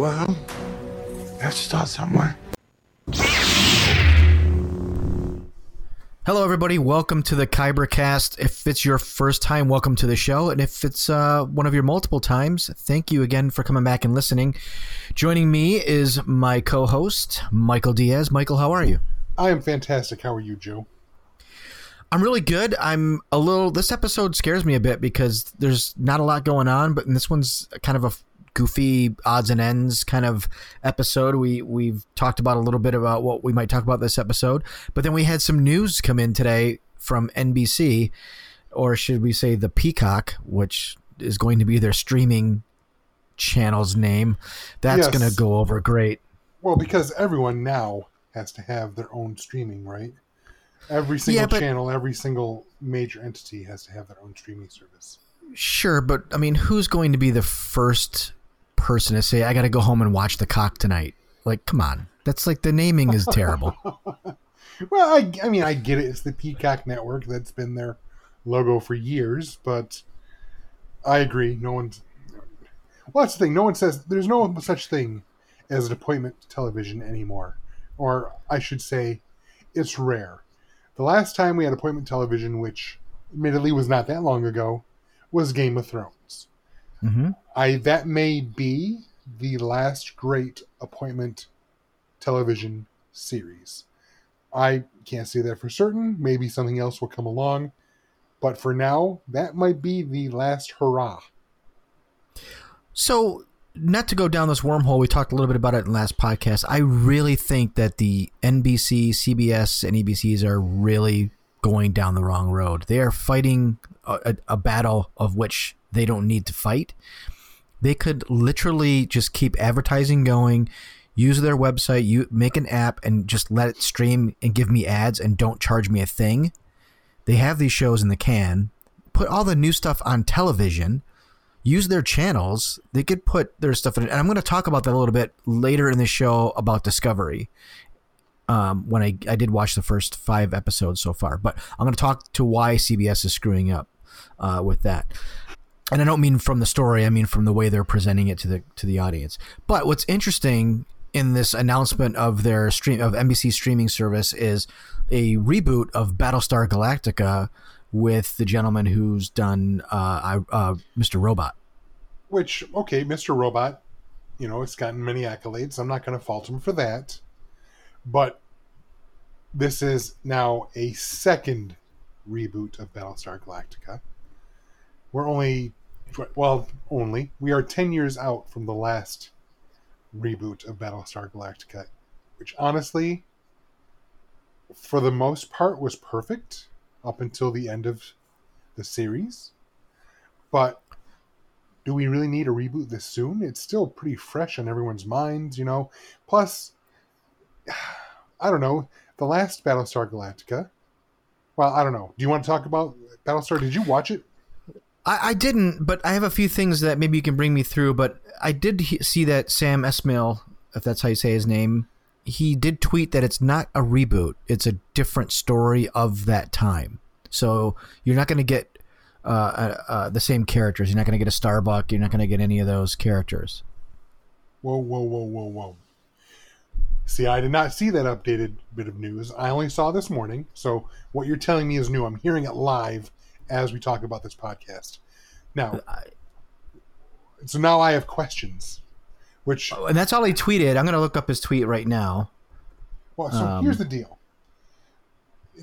Well, let's start somewhere. Hello, everybody. Welcome to the Kybercast. If it's your first time, welcome to the show. And if it's uh, one of your multiple times, thank you again for coming back and listening. Joining me is my co host, Michael Diaz. Michael, how are you? I am fantastic. How are you, Joe? I'm really good. I'm a little. This episode scares me a bit because there's not a lot going on, but this one's kind of a goofy odds and ends kind of episode. We we've talked about a little bit about what we might talk about this episode, but then we had some news come in today from NBC, or should we say the Peacock, which is going to be their streaming channel's name. That's Yes. going to go over great. Well, because everyone now has to have their own streaming, right? Every single Yeah, but- channel, every single major entity has to have their own streaming service. Sure, but I mean, who's going to be the first person to say, "I got to go home and watch the cock tonight"? Like, come on, that's like the naming is terrible. Well, I, I mean, I get it. It's the Peacock Network that's been their logo for years, but I agree. No one's. Well, that's the thing. No one says there's no such thing as an appointment television anymore, or I should say, it's rare. The last time we had appointment television, which admittedly was not that long ago, was Game of Thrones. Hmm I that may be the last great appointment television series. I can't say that for certain. Maybe something else will come along, but for now, that might be the last hurrah. So, not to go down this wormhole, we talked a little bit about it in the last podcast. I really think that the NBC, CBS, and ABCs are really going down the wrong road. They are fighting a, a, a battle of which they don't need to fight. They could literally just keep advertising going, use their website, you make an app, and just let it stream and give me ads and don't charge me a thing. They have these shows in the can. Put all the new stuff on television use their channels. They could put their stuff in. And I'm going to talk about that a little bit later in the show about Discovery. Um, when I, I did watch the first five episodes so far, but I'm going to talk to why CBS is screwing up uh, with that. And I don't mean from the story; I mean from the way they're presenting it to the to the audience. But what's interesting in this announcement of their stream of NBC streaming service is a reboot of Battlestar Galactica with the gentleman who's done uh, uh, Mr. Robot. Which, okay, Mr. Robot, you know, it's gotten many accolades. I'm not going to fault him for that. But this is now a second reboot of Battlestar Galactica. We're only, well, only, we are 10 years out from the last reboot of Battlestar Galactica, which honestly, for the most part, was perfect up until the end of the series. But do we really need a reboot this soon? It's still pretty fresh on everyone's minds, you know. Plus, I don't know, the last Battlestar Galactica. Well, I don't know. Do you want to talk about Battlestar? Did you watch it? I, I didn't, but I have a few things that maybe you can bring me through. But I did he- see that Sam Esmail, if that's how you say his name, he did tweet that it's not a reboot; it's a different story of that time. So you're not going to get uh, uh, uh, the same characters. You're not going to get a Starbuck. You're not going to get any of those characters. Whoa, whoa, whoa, whoa, whoa. See, I did not see that updated bit of news. I only saw this morning. So what you're telling me is new. I'm hearing it live as we talk about this podcast. Now, so now I have questions. Which, And that's all he tweeted. I'm going to look up his tweet right now. well, so Um, here's the deal.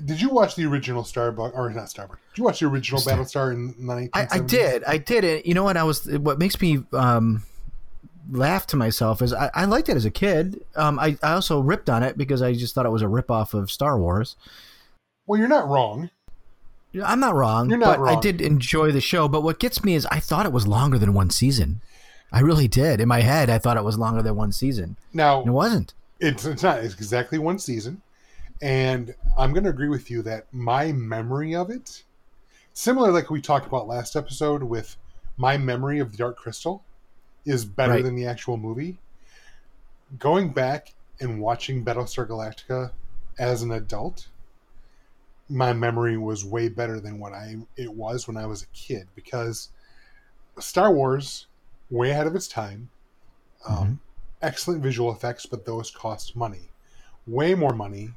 Did you watch the original Starbuck, or not Starbuck? Did you watch the original Star- Battlestar in the 1970s? I, I did. I did it. You know what? I was. What makes me um, laugh to myself is I, I liked it as a kid. Um, I, I also ripped on it because I just thought it was a ripoff of Star Wars. Well, you're not wrong. I'm not wrong. You're not but I did enjoy the show. But what gets me is I thought it was longer than one season. I really did. In my head, I thought it was longer than one season. Now It wasn't. It's it's not. It's exactly one season, and I'm going to agree with you that my memory of it, similar like we talked about last episode with my memory of the Dark Crystal, is better Right. than the actual movie. Going back and watching Battlestar Galactica as an adult, my memory was way better than what I it was when I was a kid because Star Wars way ahead of its time. Um, excellent visual effects, but those cost money, way more money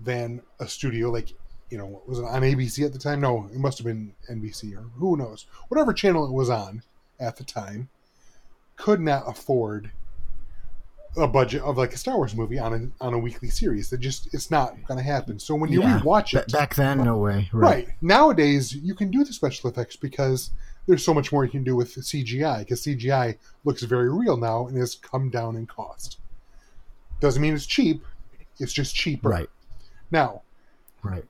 than a studio like you know was it on ABC at the time? No, it must have been NBC or who knows, whatever channel it was on at the time, could not afford a budget of like a Star Wars movie on a on a weekly series. That just it's not going to happen. So when you Yeah. rewatch it, back then, no way. Right. Nowadays, you can do the special effects because there's so much more you can do with CGI because CGI looks very real now and has come down in cost. Doesn't mean it's cheap, it's just cheaper. Right. Now, Right.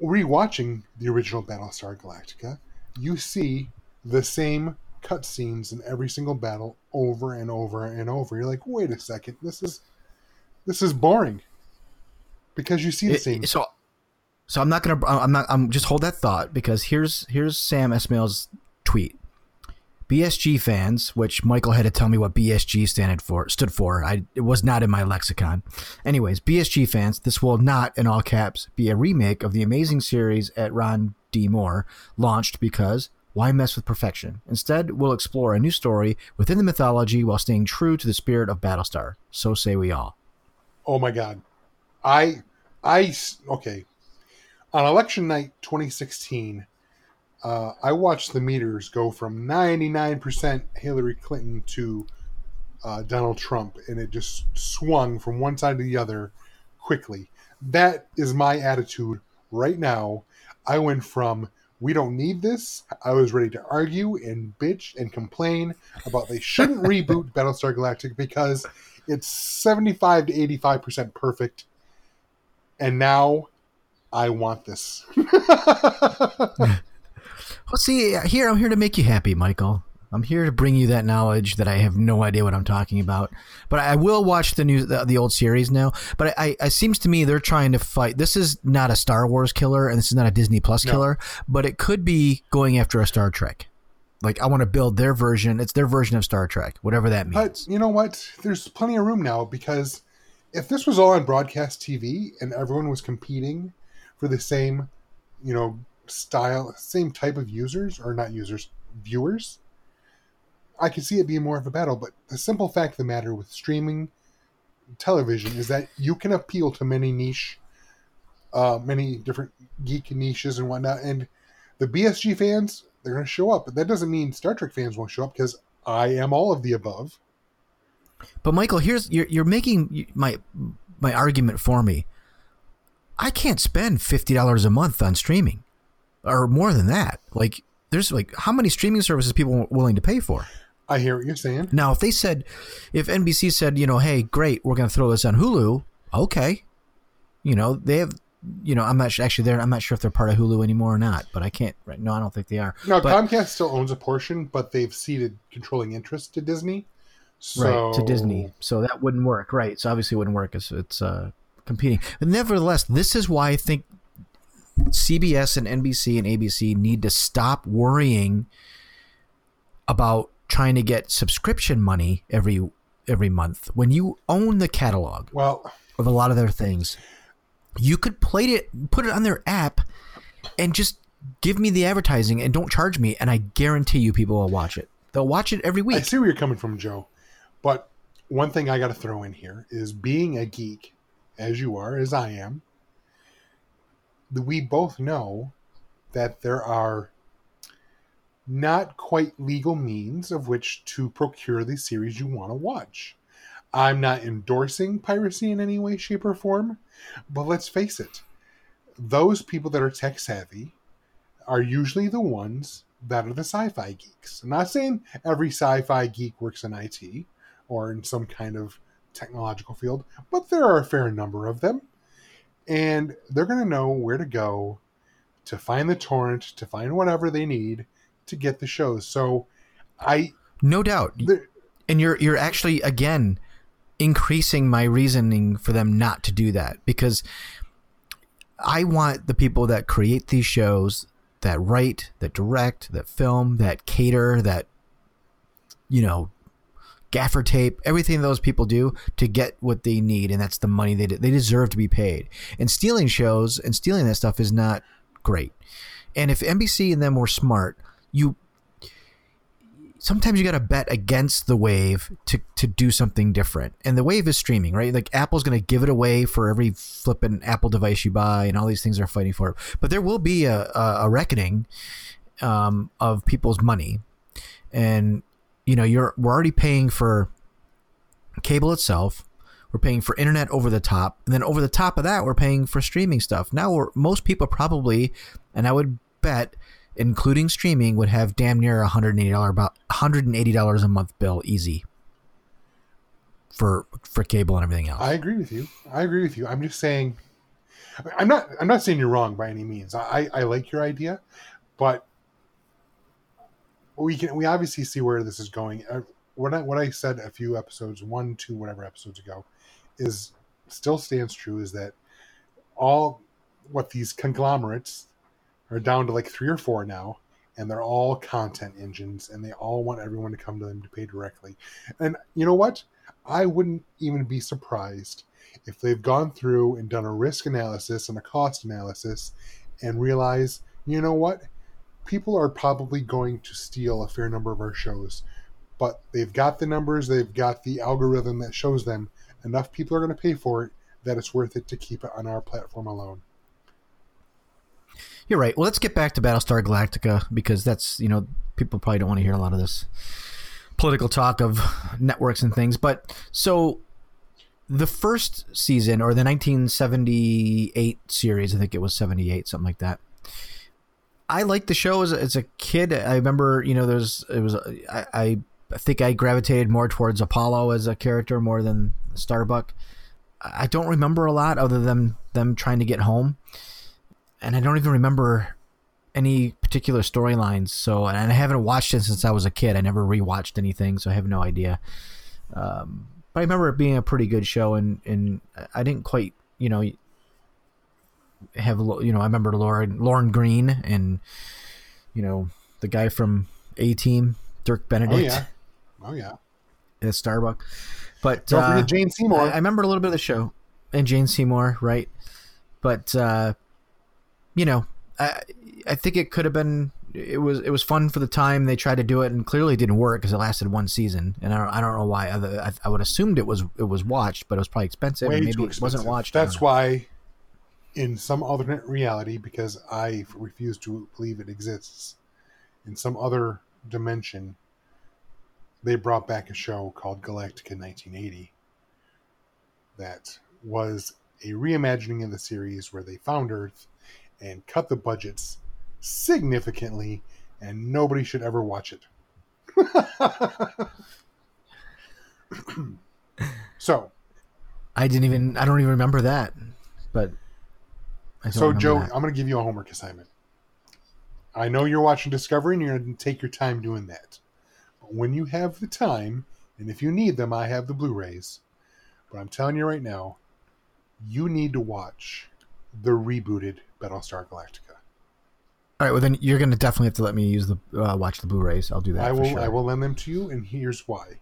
rewatching the original Battlestar Galactica, you see the same cutscenes in every single battle over and over and over. You're like, wait a second, this is this is boring. Because you see the It- same so, so I'm not gonna. I'm not. I'm just hold that thought because here's here's Sam Esmail's tweet. BSG fans, which Michael had to tell me what BSG standed for, stood for. I it was not in my lexicon. Anyways, BSG fans, this will not, in all caps, be a remake of the amazing series at Ron D. Moore launched because why mess with perfection? Instead, we'll explore a new story within the mythology while staying true to the spirit of Battlestar. So say we all. Oh my god. I, I, okay. On election night 2016, uh, I watched the meters go from 99% Hillary Clinton to uh, Donald Trump, and it just swung from one side to the other quickly. That is my attitude right now. I went from we don't need this. I was ready to argue and bitch and complain about they shouldn't reboot Battlestar Galactica because it's 75 to 85% perfect. And now I want this. Well, see, here I'm here to make you happy, Michael. I'm here to bring you that knowledge that I have no idea what I'm talking about. But I will watch the new, the, the old series now. But I, I, it seems to me they're trying to fight. This is not a Star Wars killer, and this is not a Disney Plus No. killer. But it could be going after a Star Trek. Like I want to build their version. It's their version of Star Trek, whatever that uh, means. But you know what? There's plenty of room now because if this was all on broadcast TV and everyone was competing for the same, you know, style, same type of users or not users, viewers, I could see it being more of a battle. But the simple fact of the matter with streaming television is that you can appeal to many niche, uh, many different geek niches and whatnot. And the BSG fans, they're going to show up. But that doesn't mean Star Trek fans won't show up because I am all of the above. But Michael, here's you're you're making my my argument for me. I can't spend fifty dollars a month on streaming, or more than that. Like, there's like how many streaming services people are willing to pay for? I hear what you're saying. Now, if they said, if NBC said, you know, hey, great, we're going to throw this on Hulu, okay, you know, they have, you know, I'm not actually there. I'm not sure if they're part of Hulu anymore or not, but I can't. Right? No, I don't think they are. No, But- Comcast still owns a portion, but they've ceded controlling interest to Disney. So, right to Disney. So that wouldn't work, right? So obviously it wouldn't work. It's it's uh, competing. But nevertheless, this is why I think CBS and NBC and ABC need to stop worrying about trying to get subscription money every every month when you own the catalog Well, of a lot of their things. You could play it, put it on their app, and just give me the advertising and don't charge me, and I guarantee you people will watch it. They'll watch it every week. I see where you're coming from, Joe. But one thing I got to throw in here is being a geek, as you are, as I am, we both know that there are not quite legal means of which to procure the series you want to watch. I'm not endorsing piracy in any way, shape, or form, but let's face it, those people that are tech savvy are usually the ones that are the sci-fi geeks. I'm not saying every sci-fi geek works in IT or in some kind of technological field, but there are a fair number of them. And they're going to know where to go to find the torrent, to find whatever they need to get the shows. So I No doubt. There- and you're you're actually again increasing my reasoning for them not to do that because I want the people that create these shows, that write, that direct, that film, that cater, that you know, gaffer tape, everything those people do to get what they need, and that's the money they de- they deserve to be paid. And stealing shows and stealing that stuff is not great. And if NBC and them were smart, you sometimes you got to bet against the wave to to do something different. And the wave is streaming, right? Like Apple's going to give it away for every flippin' Apple device you buy, and all these things are fighting for it. But there will be a a, a reckoning um, of people's money, and you know you're we're already paying for cable itself. We're paying for internet over the top, and then over the top of that, we're paying for streaming stuff. Now, most people probably, and I would bet, including streaming, would have damn near a hundred and eighty dollar about hundred and eighty dollars a month bill easy for for cable and everything else. I agree with you. I agree with you. I'm just saying. I'm not. I'm not saying you're wrong by any means. I, I like your idea, but we can. We obviously see where this is going. Uh, What I what I said a few episodes, one, two, whatever episodes ago, is still stands true. Is that all what these conglomerates are down to like three or four now, and they're all content engines, and they all want everyone to come to them to pay directly. And you know what? I wouldn't even be surprised if they've gone through and done a risk analysis and a cost analysis and realize, you know what? People are probably going to steal a fair number of our shows, but they've got the numbers, they've got the algorithm that shows them enough people are going to pay for it that it's worth it to keep it on our platform alone. You're right. Well, let's get back to Battlestar Galactica because that's you know people probably don't want to hear a lot of this political talk of networks and things. But so the first season or the 1978 series, I think it was 78, something like that. I liked the show as a, as a kid. I remember, you know, there's it was I, I I think I gravitated more towards Apollo as a character more than Starbuck. I don't remember a lot other than them trying to get home, and I don't even remember any particular storylines. So, and I haven't watched it since I was a kid. I never rewatched anything, so I have no idea. Um, but I remember it being a pretty good show, and and I didn't quite, you know, have you know I remember Lorne Lorne Greene and you know the guy from A Team Dirk Benedict. Oh Benedict yeah, oh yeah. at Starbuck. But Don't uh, forget Jane Seymour. I, I remember a little bit of the show and Jane Seymour, right? But uh, you know, I I think it could have been. It was it was fun for the time they tried to do it, and clearly it didn't work because it lasted one season, and I don't, I don't know why. Other, I, I would assumed it was it was watched, but it was probably expensive, Way and maybe too it wasn't watched. That's why, in some alternate reality, because I refuse to believe it exists, in some other dimension, they brought back a show called Galactica 1980 that was a reimagining of the series where they found Earth and cut the budgets significantly, and nobody should ever watch it. so, I didn't even I don't even remember that, but So, Joe, that. I'm going to give you a homework assignment. I know you're watching Discovery and you're going to take your time doing that. But when you have the time, and if you need them, I have the Blu rays. But I'm telling you right now, you need to watch the rebooted Battlestar Galactica. All right, well then you're gonna definitely have to let me use the uh, watch the Blu-rays. I'll do that. I for will sure. I will lend them to you, and here's why.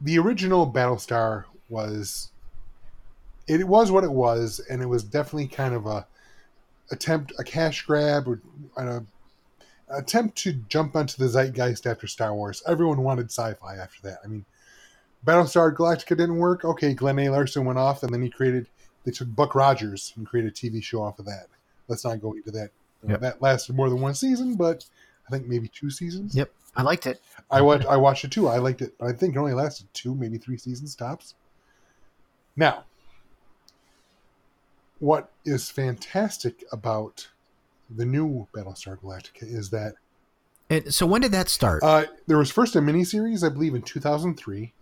The original Battlestar was it was what it was, and it was definitely kind of a attempt a cash grab or an attempt to jump onto the zeitgeist after Star Wars. Everyone wanted sci-fi after that. I mean, Battlestar Galactica didn't work. Okay, Glen A. Larson went off, and then he created. They took Buck Rogers and created a TV show off of that. Let's not go into that. Yep. That lasted more than one season, but I think maybe two seasons. Yep, I liked it. I watched. I watched it too. I liked it, but I think it only lasted two, maybe three seasons tops. Now, what is fantastic about the new Battlestar Galactica is that It, so when did that start? uh, there was first a miniseries, I believe, in 2003.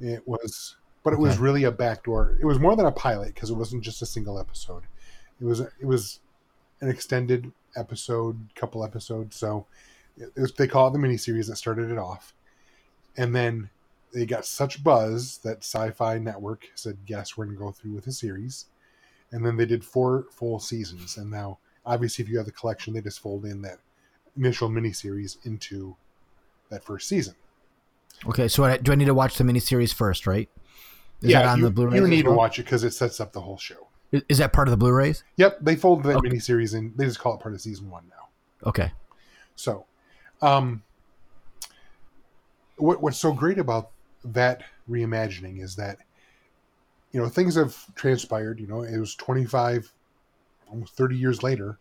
It was, but it was really a backdoor. It was more than a pilot because it wasn't just a single episode. It was it was an extended episode, couple episodes. So It was, they call it the miniseries that started it off, and then they got such buzz that Sci-Fi Network said, "Yes, we're going to go through with the series," and then they did four full seasons. And now, obviously, if you have the collection, they just fold in that initial miniseries into that first season. Okay, so I, do I need to watch the miniseries first, right? Is yeah, that on you, the Blu-ray? you need well? to watch it because it sets up the whole show. Is- Is that part of the Blu-rays? Yep, they folded that Okay. miniseries in. They just call it part of season one now. Okay. So, um, what what's so great about that reimagining is that you know things have transpired. You know, it was twenty five, almost thirty years later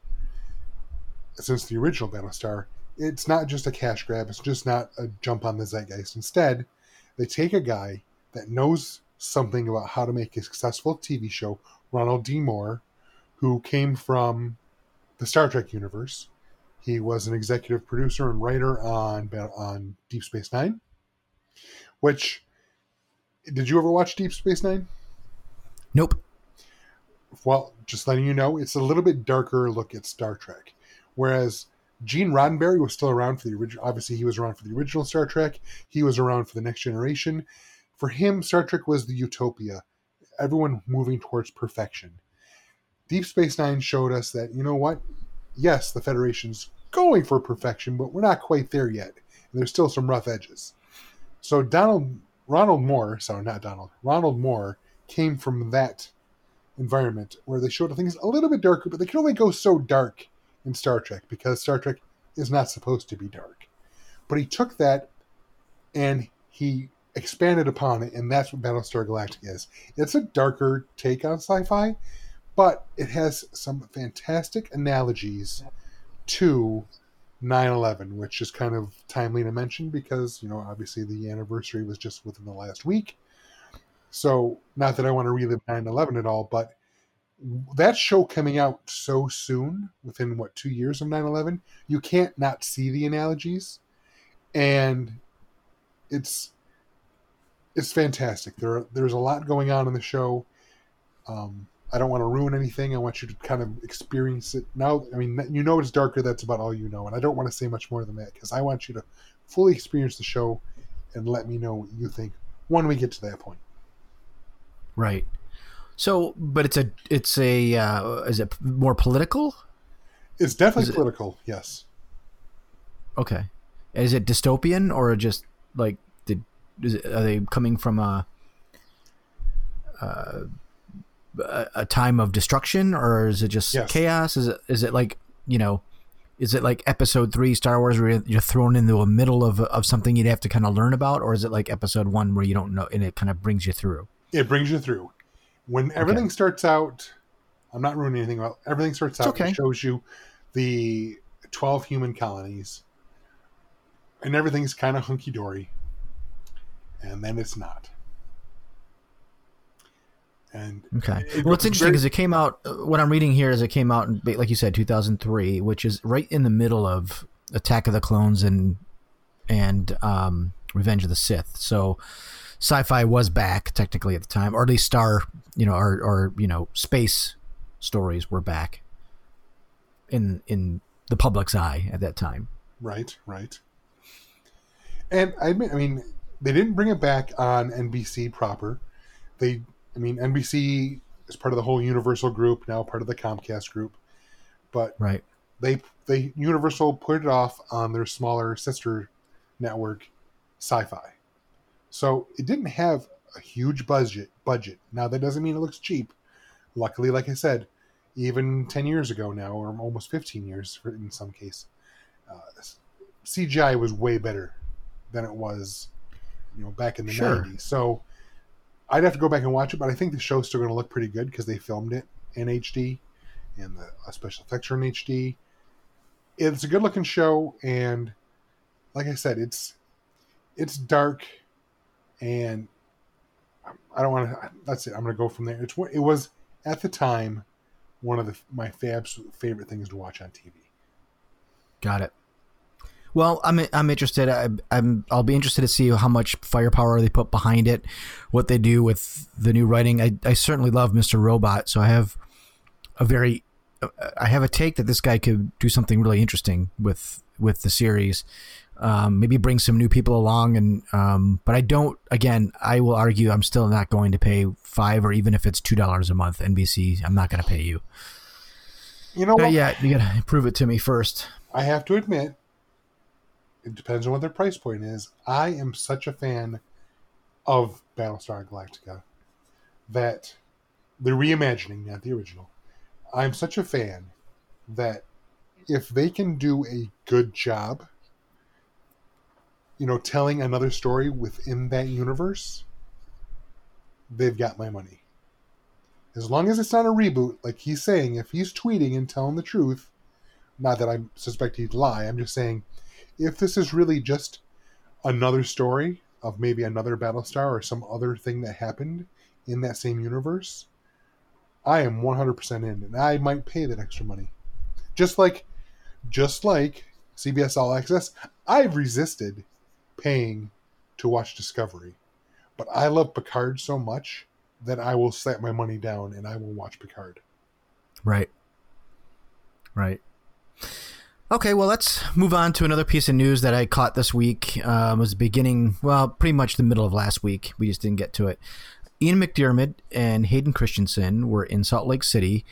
since the original Battlestar. It's not just a cash grab. It's just not a jump on the zeitgeist. Instead, they take a guy that knows something about how to make a successful TV show, Ronald D. Moore, who came from the Star Trek universe. He was an executive producer and writer on on Deep Space Nine. Which did you ever watch Deep Space Nine? Nope. Well, just letting you know, it's a little bit darker look at Star Trek. Whereas Gene Roddenberry was still around for the original. Obviously, he was around for the original Star Trek. He was around for the Next Generation. For him, Star Trek was the utopia. Everyone moving towards perfection. Deep Space Nine showed us that you know what? Yes, the Federation's going for perfection, but we're not quite there yet. And there's still some rough edges. So Donald Ronald Moore, sorry, not Donald, Ronald Moore came from that environment where they showed things a little bit darker, but they can only go so dark in Star Trek because Star Trek is not supposed to be dark. But he took that and he expanded upon it, and that's what Battlestar Galactica is. It's a darker take on sci fi, but it has some fantastic analogies to 9 11, which is kind of timely to mention because, you know, obviously the anniversary was just within the last week. So, not that I want to relive 9 11 at all, but that show coming out so soon, within what, two years of 9 11, you can't not see the analogies. And it's it's fantastic. There there's a lot going on in the show. Um, I don't want to ruin anything. I want you to kind of experience it now. I mean, you know it's darker. That's about all you know, and I don't want to say much more than that because I want you to fully experience the show and let me know what you think when we get to that point. Right. So, but it's a it's a uh, is it more political? It's definitely Is it- political. Yes. Okay. Is it dystopian or just like is it, are they coming from a, uh, a a time of destruction or is it just Yes. chaos? Is it is it like you know? Is it like Episode Three Star Wars where you're thrown into the middle of of something you'd have to kind of learn about, or is it like Episode One where you don't know and it kind of brings you through? It brings you through. When everything starts out, I'm not ruining anything about everything starts It's out. okay. It shows you the 12 human colonies, and everything's kind of hunky dory, and then it's not. And Okay. it- well, it's interesting because it came out. uh, What I'm reading here is it came out, in, like you said, 2003, which is right in the middle of Attack of the Clones and and um, Revenge of the Sith. So, sci-fi was back technically at the time, or at least Star, you know, or or you know, space stories were back in in the public's eye at that time. Right, right. And I admit, I mean, they didn't bring it back on NBC proper. They, I mean, NBC is part of the whole Universal group now, part of the Comcast group, but Right. they they Universal put it off on their smaller sister network, Sci-Fi. So it didn't have a huge budget. Budget. Now that doesn't mean it looks cheap. Luckily, like I said, even ten years ago now, or almost fifteen years in some case, uh, CGI was way better than it was, you know, back in the Sure. '90s. So I'd have to go back and watch it, but I think the show's still going to look pretty good because they filmed it in HD and the uh, special effects are in HD. It's a good looking show, and like I said, it's it's dark, and I don't want to. That's it. I'm going to go from there. It's it was at the time. One of the my fabs favorite things to watch on TV. Got it. Well, I'm I'm interested. I, I'm I'll be interested to see how much firepower they put behind it, what they do with the new writing. I I certainly love Mr. Robot, so I have a very I have a take that this guy could do something really interesting with with the series. Um, maybe bring some new people along, and um, but I don't. Again, I will argue I'm still not going to pay five or even if it's two dollars a month. NBC, I'm not going to pay you. You know Not what? yet. You got to prove it to me first. I have to admit, it depends on what their price point is. I am such a fan of Battlestar Galactica that the reimagining, not the original. I'm such a fan that if they can do a good job, you know, telling another story within that universe, they've got my money. As long as it's not a reboot, like he's saying, if he's tweeting and telling the truth, not that I suspect he'd lie, I'm just saying, if this is really just another story of maybe another Battlestar or some other thing that happened in that same universe, I am 100% in, and I might pay that extra money. Just like, just like CBS All Access, I've resisted paying to watch Discovery, but I love Picard so much that I will slap my money down and I will watch Picard. Right. Right. Okay, well, let's move on to another piece of news that I caught this week. Um, was beginning, well, pretty much the middle of last week. We just didn't get to it. Ian McDiarmid and Hayden Christensen were in Salt Lake City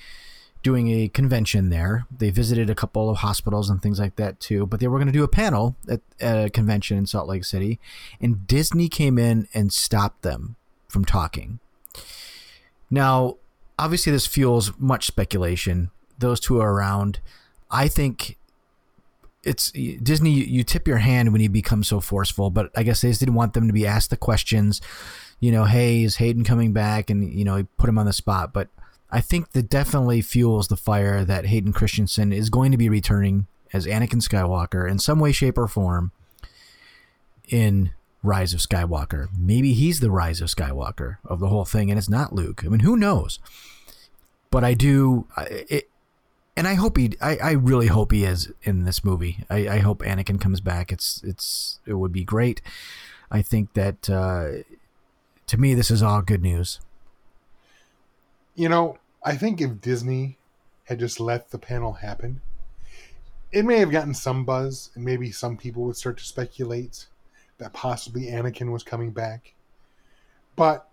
doing a convention there. They visited a couple of hospitals and things like that too, but they were going to do a panel at, at a convention in Salt Lake City, and Disney came in and stopped them from talking. Now, obviously, this fuels much speculation. Those two are around. I think it's Disney. You tip your hand when you become so forceful, but I guess they just didn't want them to be asked the questions. You know, hey, is Hayden coming back? And you know, he put him on the spot. But I think that definitely fuels the fire that Hayden Christensen is going to be returning as Anakin Skywalker in some way, shape, or form in Rise of Skywalker. Maybe he's the Rise of Skywalker of the whole thing, and it's not Luke. I mean, who knows? But I do. It, and I hope he. I, I really hope he is in this movie. I, I hope Anakin comes back. It's it's it would be great. I think that uh, to me this is all good news. You know, I think if Disney had just let the panel happen, it may have gotten some buzz, and maybe some people would start to speculate that possibly Anakin was coming back. But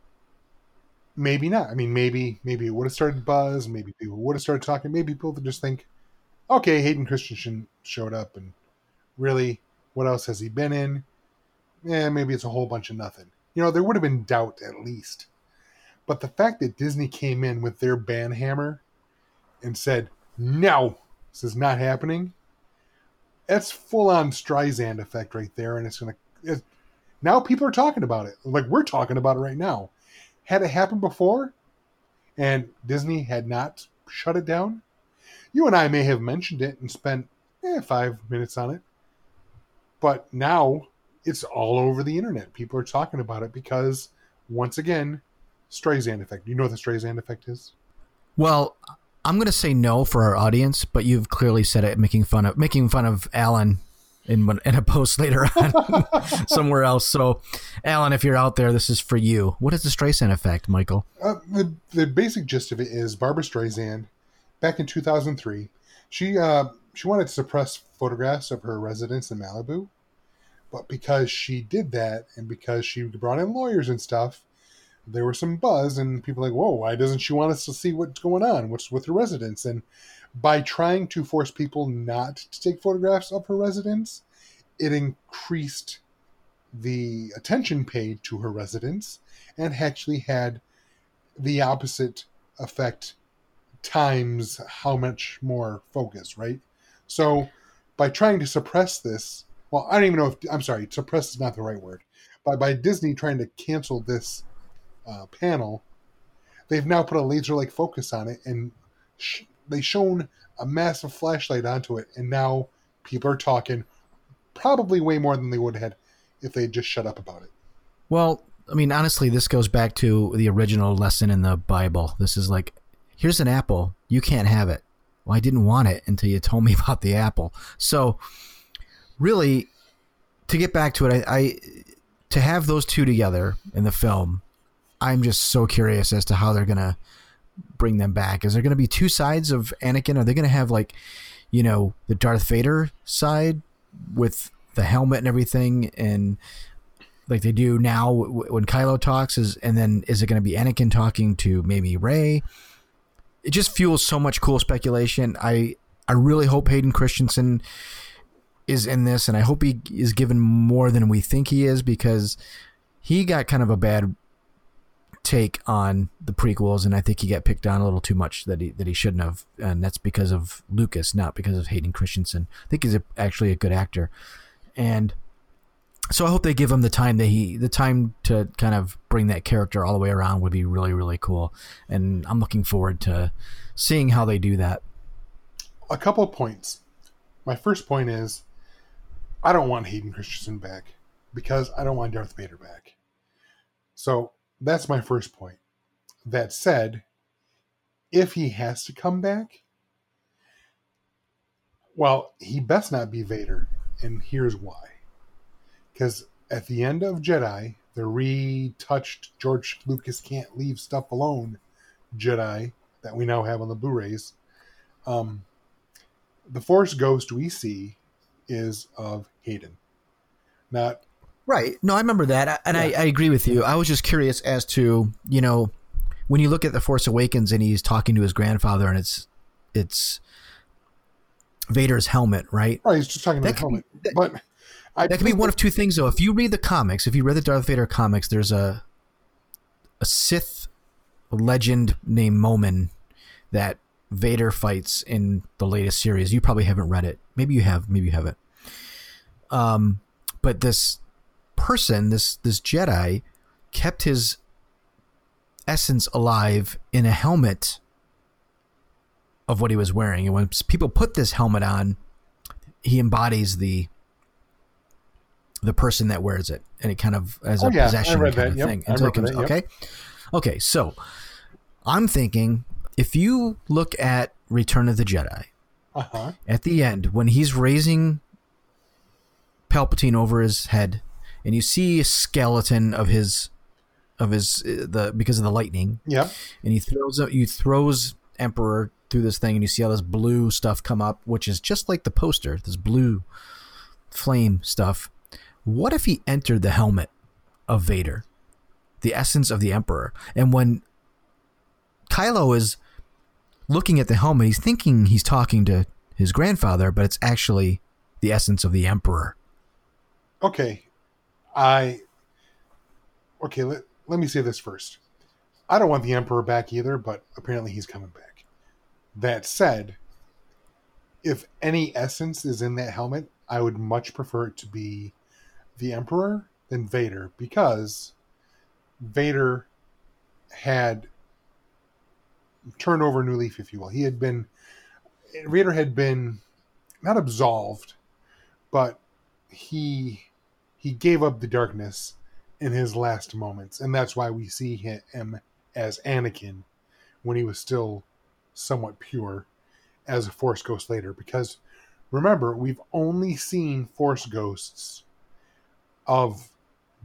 maybe not. I mean, maybe maybe it would have started buzz. Maybe people would have started talking. Maybe people would just think, okay, Hayden Christensen showed up, and really, what else has he been in? Yeah, maybe it's a whole bunch of nothing. You know, there would have been doubt at least. But the fact that Disney came in with their ban hammer and said, no, this is not happening, that's full on Streisand effect right there. And it's going to. Now people are talking about it. Like we're talking about it right now. Had it happened before and Disney had not shut it down, you and I may have mentioned it and spent eh, five minutes on it. But now it's all over the internet. People are talking about it because, once again, Streisand effect. You know what the Streisand effect is? Well, I'm going to say no for our audience, but you've clearly said it, making fun of making fun of Alan in in a post later on somewhere else. So, Alan, if you're out there, this is for you. What is the Streisand effect, Michael? Uh, the the basic gist of it is Barbara Streisand, back in 2003, she uh, she wanted to suppress photographs of her residence in Malibu, but because she did that and because she brought in lawyers and stuff, there was some buzz and people like, whoa, why doesn't she want us to see what's going on? What's with her residence? And by trying to force people not to take photographs of her residence, it increased the attention paid to her residence and actually had the opposite effect times how much more focus, right? So by trying to suppress this, well, I don't even know if I'm sorry, suppress is not the right word. By by Disney trying to cancel this uh, panel, they've now put a laser-like focus on it, and sh- they shone a massive flashlight onto it, and now people are talking probably way more than they would have had if they had just shut up about it. Well, I mean, honestly, this goes back to the original lesson in the Bible. This is like, here's an apple, you can't have it. Well, I didn't want it until you told me about the apple. So, really, to get back to it, I, I to have those two together in the film, I'm just so curious as to how they're gonna bring them back. Is there gonna be two sides of Anakin? Are they gonna have like, you know, the Darth Vader side with the helmet and everything, and like they do now when Kylo talks, is and then is it to be Anakin talking to maybe Rey? It just fuels so much cool speculation. I I really hope Hayden Christensen is in this, and I hope he is given more than we think he is because he got kind of a bad take on the prequels, and I think he got picked on a little too much that he that he shouldn't have, and that's because of Lucas, not because of Hayden Christensen. I think he's a, actually a good actor, and so I hope they give him the time that he the time to kind of bring that character all the way around would be really really cool, and I'm looking forward to seeing how they do that. A couple of points. My first point is, I don't want Hayden Christensen back because I don't want Darth Vader back. So that's my first point. That said, if he has to come back, well, he best not be Vader, and here's why. Because at the end of Jedi, the retouched George Lucas can't leave stuff alone Jedi that we now have on the Blu-rays, um, the Force ghost we see is of Hayden, not Right. No, I remember that, and I, I agree with you. I was just curious as to you know when you look at the Force Awakens and he's talking to his grandfather, and it's it's Vader's helmet, right? Oh, he's just talking That about the could be- helmet. that- but I That could be one of two things, though. If you read the comics, if you read the Darth Vader comics, there's a a Sith legend named Momin that Vader fights in the latest series. You probably haven't read it. Maybe you have. Maybe you haven't. Um, but this person, this this Jedi, kept his essence alive in a helmet of what he was wearing, and when people put this helmet on, he embodies the the person that wears it, and it kind of as Oh, a yeah, possession kind that, of yep, thing. Until it comes, that, yep. okay, okay. So I'm thinking if you look at Return of the Jedi uh-huh. at the end when he's raising Palpatine over his head, and you see a skeleton of his of his uh, the because of the lightning, Yep. and he throws you throws Emperor through this thing, and you see all this blue stuff come up, which is just like the poster, this blue flame stuff. What if he entered the helmet of Vader, the essence of the Emperor, and when Kylo is looking at the helmet, he's thinking he's talking to his grandfather, but it's actually the essence of the Emperor. Okay. I Okay, let, let me say this first. I don't want the Emperor back either, but apparently he's coming back. That said, if any essence is in that helmet, I would much prefer it to be the Emperor than Vader because Vader had turned over a new leaf, if you will. He had been Vader had been not absolved, but he he gave up the darkness in his last moments, and that's why we see him as Anakin when he was still somewhat pure as a Force ghost later. Because remember, we've only seen Force ghosts of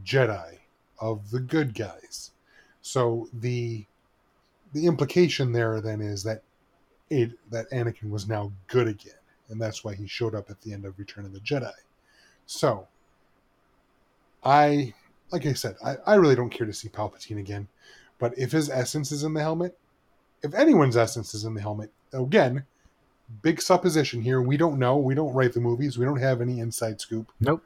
Jedi, of the good guys. So the the implication there then is that it, that Anakin was now good again, and that's why he showed up at the end of Return of the Jedi. So, I, like I said, I, I really don't care to see Palpatine again, but if his essence is in the helmet, if anyone's essence is in the helmet, again, big supposition here. We don't know. We don't write the movies. We don't have any inside scoop. Nope.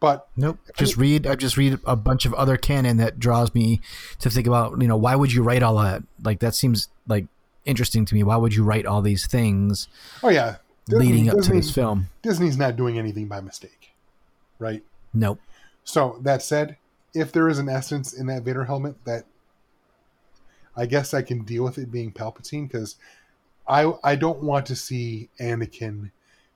But Nope. Just read. I just read a bunch of other canon that draws me to think about. You know, why would you write all that? Like that seems like interesting to me. Why would you write all these things oh yeah, leading up to this film? Disney's not doing anything by mistake, right? Nope. So that said, if there is an essence in that Vader helmet, that I guess I can deal with it being Palpatine because I I don't want to see Anakin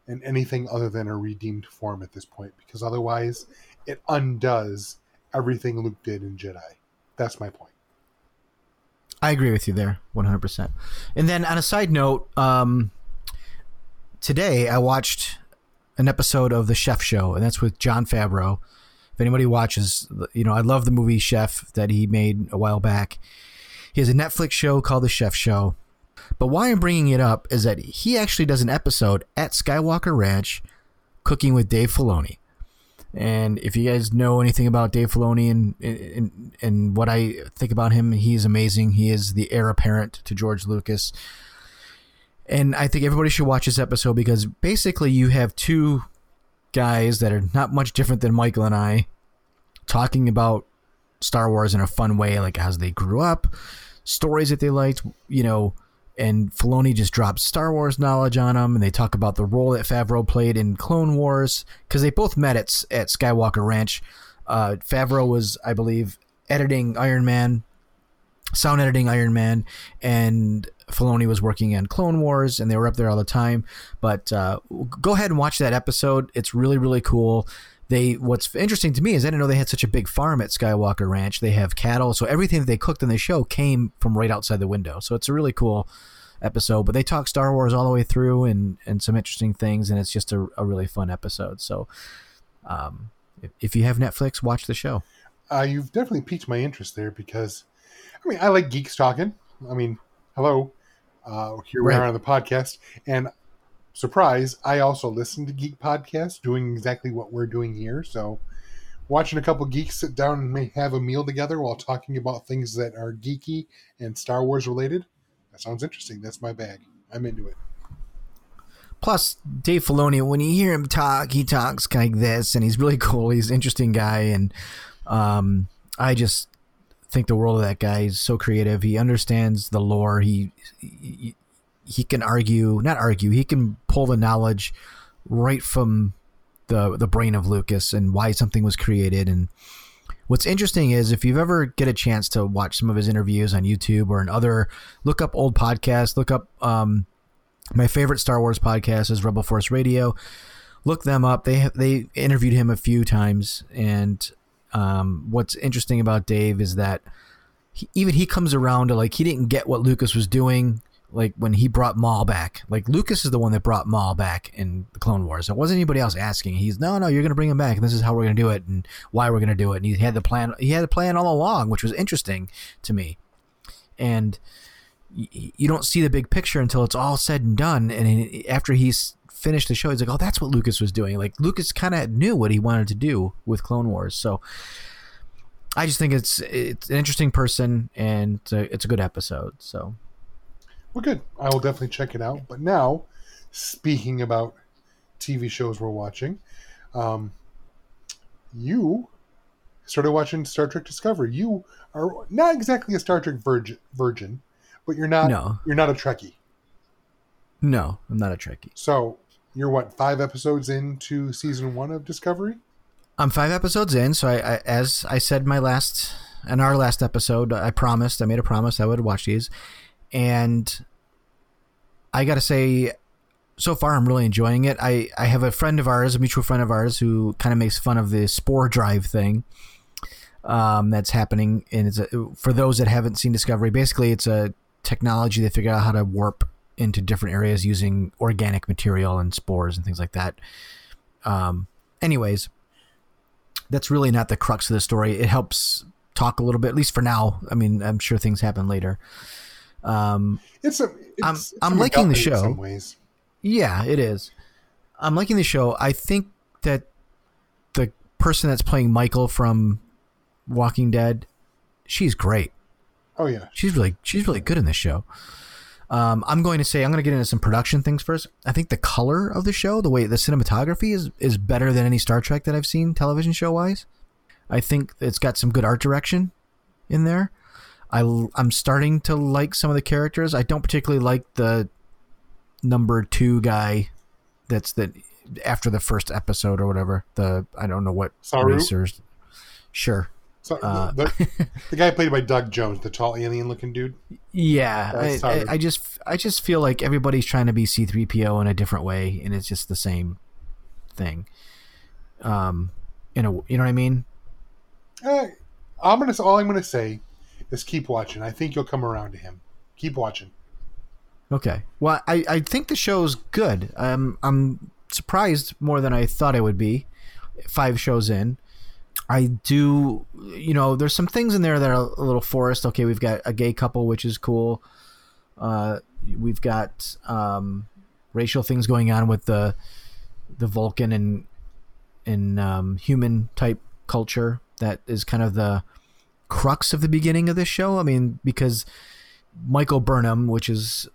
in anything other than a redeemed form at this point because otherwise it undoes everything Luke did in Jedi. That's my point. I agree with you there, one hundred percent. And then on a side note, um, today I watched an episode of the Chef Show, and that's with Jon Favreau. Anybody watches, you know I love the movie Chef that he made a while back. He has a Netflix show called The Chef Show. But why I'm bringing it up is that he actually does an episode at Skywalker Ranch Cooking with Dave Filoni. And if you guys know anything about Dave Filoni and, and and what I think about him, he's amazing. He is the heir apparent to George Lucas. And I think everybody should watch this episode because basically you have two guys that are not much different than Michael and I talking about Star Wars in a fun way, like as they grew up, stories that they liked, you know, and Filoni just drops Star Wars knowledge on them, and they talk about the role that Favreau played in Clone Wars because they both met at at Skywalker Ranch. Uh, Favreau was, I believe, editing Iron Man, sound editing Iron Man, and Filoni was working on Clone Wars, and they were up there all the time. But uh, go ahead and watch that episode; it's really, really cool. They what's interesting to me is I didn't know they had such a big farm at Skywalker Ranch. They have cattle, so everything that they cooked in the show came from right outside the window. So it's a really cool episode. But they talk Star Wars all the way through and and some interesting things, and it's just a, a really fun episode. So, um, if, if you have Netflix, watch the show. Uh, you've definitely piqued my interest there because, I mean, I like geeks talking. I mean, hello, uh, here we Right. are on the podcast, and surprise, I also listen to geek podcasts, doing exactly what we're doing here. So, watching a couple geeks sit down and may have a meal together while talking about things that are geeky and Star Wars related. That sounds interesting. That's my bag. I'm into it. Plus, Dave Filoni, when you hear him talk, he talks like this, and he's really cool. He's an interesting guy, and um, I just think the world of that guy. He's so creative. He understands the lore. He, he he can argue, not argue. He can pull the knowledge right from the the brain of Lucas and why something was created. And what's interesting is if you've ever get a chance to watch some of his interviews on YouTube or in other, look up old podcasts. Look up. Um, my favorite Star Wars podcast is Rebel Force Radio. Look them up. They they interviewed him a few times, and um, what's interesting about Dave is that he, even he comes around to like he didn't get what Lucas was doing. Like when he brought Maul back, like Lucas is the one that brought Maul back in the Clone Wars. It wasn't anybody else asking. He's no, no, you're to bring him back, and this is how we're to do it, and why we're to do it. And he had the plan. He had the plan all along, which was interesting to me. And you don't see the big picture until it's all said and done. And after he's finished the show, he's like, "Oh, that's what Lucas was doing." Like Lucas kind of knew what he wanted to do with Clone Wars. So I just think it's it's an interesting person and it's a, it's a good episode. So Well, good. I will definitely check it out. But now, speaking about TV shows we're watching, um, you started watching Star Trek Discovery. You are not exactly a Star Trek virgin, virgin but you're not. No. You're not a Trekkie. no, I'm not a Trekkie. So you're what five episodes into season one of Discovery? I'm five episodes in, so I, I as I said my last in our last episode, I promised I made a promise I would watch these, and I got to say, so far I'm really enjoying it. I I have a friend of ours, a mutual friend of ours, who kind of makes fun of the spore drive thing. Um, that's happening, and it's a, for those that haven't seen Discovery. Basically, it's a technology they figure out how to warp into different areas using organic material and spores and things like that. Um, anyways, that's really not the crux of the story. It helps talk a little bit, at least for now. I mean, I'm sure things happen later. Um, It's a. It's, I'm- it's I'm liking the show. yeah, it is. I'm liking the show. I think that the person that's playing Michael from Walking Dead, she's great. Oh yeah. She's really she's really good in this show. Um, I'm going to say I'm going to get into some production things first. I think the color of the show, the way the cinematography is is better than any Star Trek that I've seen television show wise. I think it's got some good art direction in there. I I'm starting to like some of the characters. I don't particularly like the number two guy. That's the after the first episode or whatever. The I don't know what Saru? racers. Sure. So Uh, the, the guy played by Doug Jones, the tall alien-looking dude. Yeah, I, I. I just I just feel like everybody's trying to be C three PO in a different way, and it's just the same thing. Um, in a you know what I mean? Uh, I'm gonna. All I'm gonna say is keep watching. I think you'll come around to him. Keep watching. Okay. Well, I, I think the show's good. Um, I'm surprised more than I thought I would be. Five shows in, I do. You know, there's some things in there that are a little forced. Okay, we've got a gay couple, which is cool. Uh, we've got um, racial things going on with the the Vulcan and and um, human type culture that is kind of the crux of the beginning of this show. I mean, because Michael Burnham, which is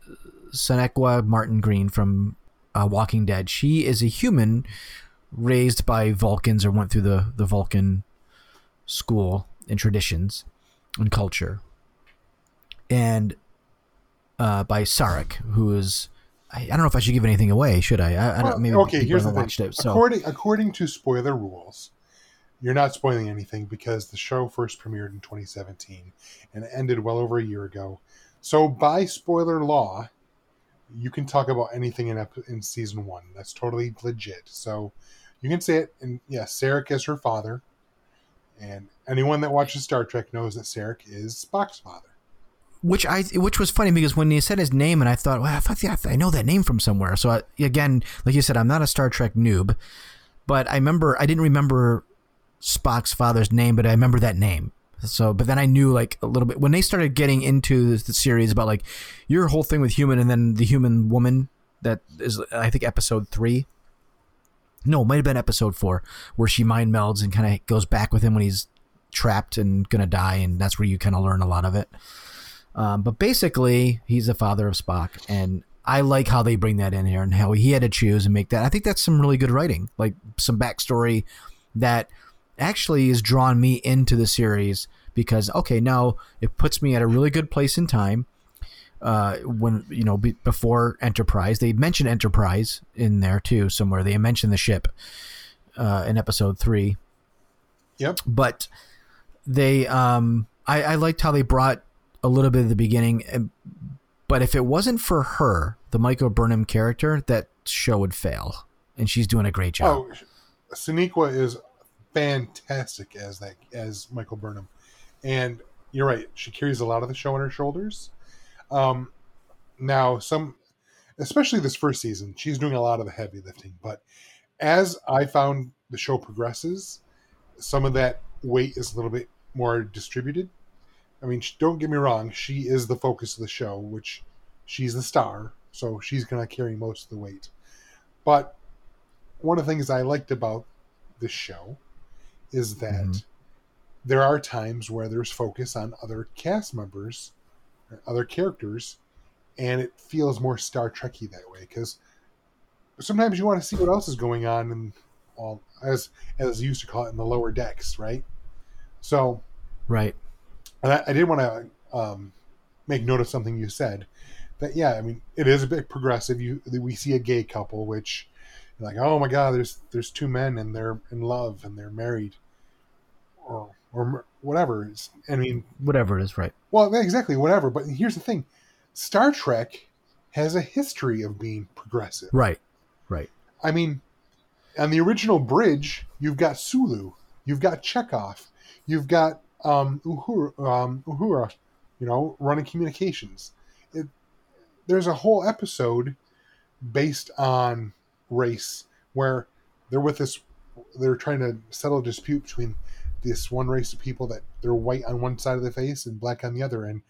Sonequa Martin Green from uh, Walking Dead, she is a human raised by Vulcans or went through the the Vulcan school and traditions and culture, and uh, by Sarek, who is. I, I don't know if I should give anything away. Should I? I, I don't, maybe okay, here's the thing. it. So According according to spoiler rules, you're not spoiling anything because the show first premiered in 2017 and ended well over a year ago. So by spoiler law, you can talk about anything in in season one. That's totally legit. So you can say it. And yes, Sarek is her father, and anyone that watches Star Trek knows that Sarek is Spock's father. which I which was funny because when he said his name and I thought, well, I thought I know that name from somewhere. So I, again, like you said, I'm not a Star Trek noob, but I remember I didn't remember Spock's father's name, but I remember that name. So, but then I knew like a little bit when they started getting into the series about like your whole thing with human and then the human woman that is I think episode three. No, it might have been episode four where she mind melds and kind of goes back with him when he's trapped and gonna die, and that's where you kind of learn a lot of it. Um, but basically, he's the father of Spock, and I like how they bring that in here and how he had to choose and make that. I think that's some really good writing, like some backstory that actually has drawn me into the series because okay, now it puts me at a really good place in time. Uh, when you know be, before Enterprise, they mentioned Enterprise in there too somewhere. They mentioned the ship uh, in episode three Yep. but they um I, I liked how they brought a little bit of the beginning and- but if it wasn't for her the michael burnham character that show would fail and she's doing a great job Oh, Sonequa is fantastic as that as Michael Burnham, and you're right. She carries a lot of the show on her shoulders. Um, now, some, especially this first season, she's doing a lot of the heavy lifting. But as I found the show progresses, some of that weight is a little bit more distributed. I mean, don't get me wrong; she is the focus of the show, which she's the star, so she's going to carry most of the weight. But one of the things I liked about this show is that Mhm. there are times where there's focus on other cast members, other characters, and it feels more Star Trekky that way because sometimes you want to see what else is going on and all as as they used to call it in the lower decks, right? So right and I, I did want to um, make note of something you said that yeah, I mean it is a bit progressive. You we see a gay couple, which like oh my god, there's there's two men and they're in love and they're married, or or whatever. It's, I mean, whatever it is right well, exactly whatever. But here's the thing: Star Trek has a history of being progressive. right right I mean, on the original bridge, you've got Sulu, you've got Chekov, you've got um, Uhura, um, Uhura, you know, running communications. It, there's a whole episode based on race where they're with this, they're trying to settle a dispute between this one race of people that they're white on one side of the face and black on the other, and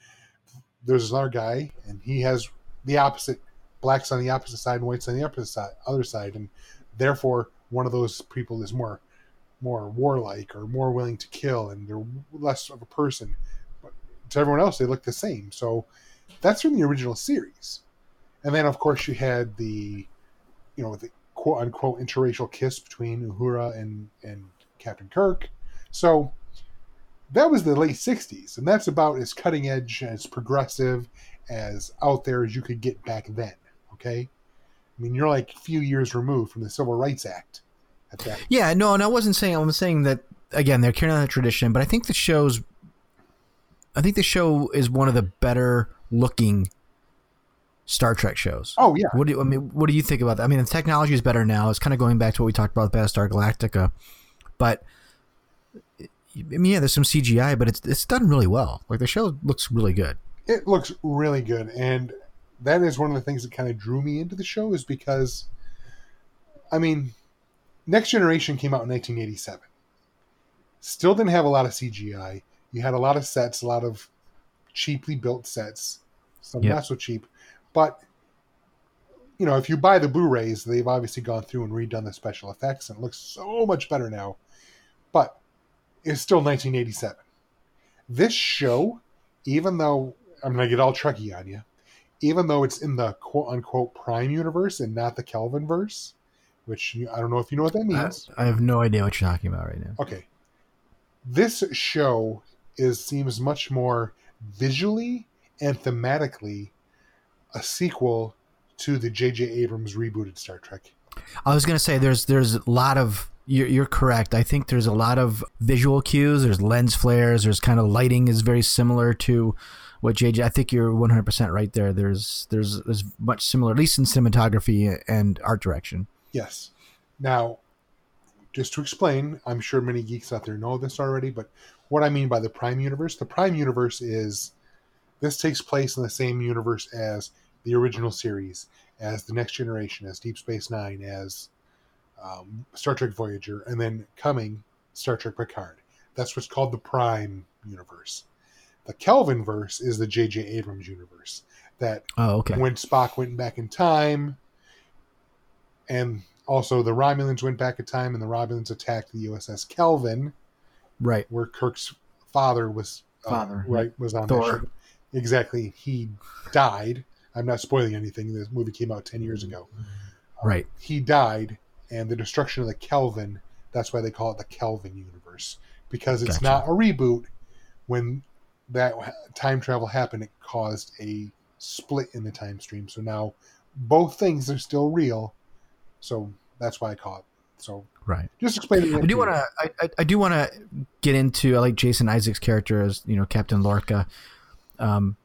there's another guy and he has the opposite blacks on the opposite side and whites on the opposite side, other side, and therefore one of those people is more more warlike or more willing to kill, and they're less of a person. But to everyone else, they look the same. So that's from the original series. And then, of course, you had the, you know, the quote unquote interracial kiss between Uhura and and Captain Kirk. So that was the late '60s, and that's about as cutting edge, as progressive, as out there as you could get back then. Okay, I mean, you're like a few years removed from the Civil Rights Act at that. yeah no and i wasn't saying I'm saying that again they're carrying on the tradition but i think the show's i think the show is one of the better looking star trek shows Oh yeah, What do you, I mean? What do you think about that? I mean, the technology is better now. It's kind of going back to what we talked about with Battlestar Galactica, but I mean, yeah, there's some CGI, but it's it's done really well. Like the show looks really good. it looks really good and that is one of the things that kind of drew me into the show is because i mean next generation came out in 1987 still didn't have a lot of cgi you had a lot of sets a lot of cheaply built sets some Yep. not so cheap but you know, if you buy the Blu-rays, they've obviously gone through and redone the special effects, and it looks so much better now. It's still 1987. This show, even though I'm gonna get all Trekkie on you, even though it's in the quote unquote Prime universe and not the Kelvin verse, which I don't know if you know what that I, means. I have no idea what you're talking about right now. Okay. This show is seems much more visually and thematically a sequel to the J.J. Abrams rebooted Star Trek. I was gonna say there's there's a lot of you're, you're correct. I think there's a lot of visual cues. There's lens flares. There's kind of lighting is very similar to what JJ. I think you're 100 percent right there. There's there's there's much similar, at least in cinematography and art direction. Yes. Now, just to explain, I'm sure many geeks out there know this already, but what I mean by the Prime Universe, the Prime Universe is this takes place in the same universe as the original series, as the Next Generation, as Deep Space Nine, as um, Star Trek Voyager, and then coming Star Trek Picard. That's what's called the Prime Universe. The Kelvin verse is the J.J. Abrams universe. That Oh, okay. when Spock went back in time, and also the Romulans went back in time, and the Romulans attacked the USS Kelvin, Right. where Kirk's father was uh, Father, right was on Thor. that ship. Exactly, he died. I'm not spoiling anything. This movie came out ten years ago. Right. He died, and the destruction of the Kelvin. That's why they call it the Kelvin universe because it's Gotcha. not a reboot. When that time travel happened, it caused a split in the time stream. So now both things are still real. So that's why I call it. So Right. just explaining. I do want to. I, I, I do want to get into. I like Jason Isaac's character as you know Captain Lorca. Um,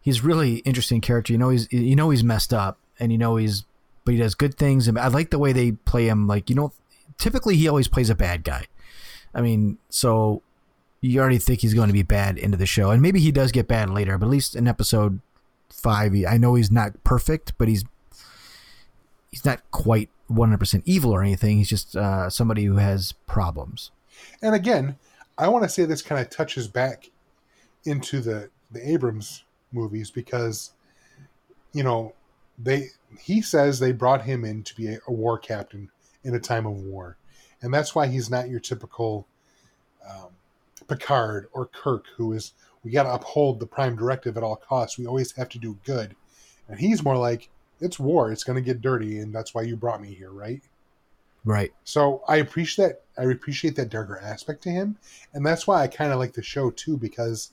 he's really interesting character. You know he's you know he's messed up, and you know he's but he does good things. And I like the way they play him. Like you know, typically he always plays a bad guy. I mean, so you already think he's going to be bad into the show, and maybe he does get bad later. But at least in episode five, I know he's not perfect, but he's he's not quite 100% evil or anything. He's just uh, somebody who has problems. And again, I want to say this kind of touches back into the the Abrams movies because you know they he says they brought him in to be a, a war captain in a time of war, and that's why he's not your typical um, Picard or Kirk, who is we got to uphold the Prime Directive at all costs. We always have to do good, and he's more like it's war. It's going to get dirty, and that's why you brought me here, right? Right. So I appreciate that. I appreciate that darker aspect to him, and that's why I kind of like the show too. Because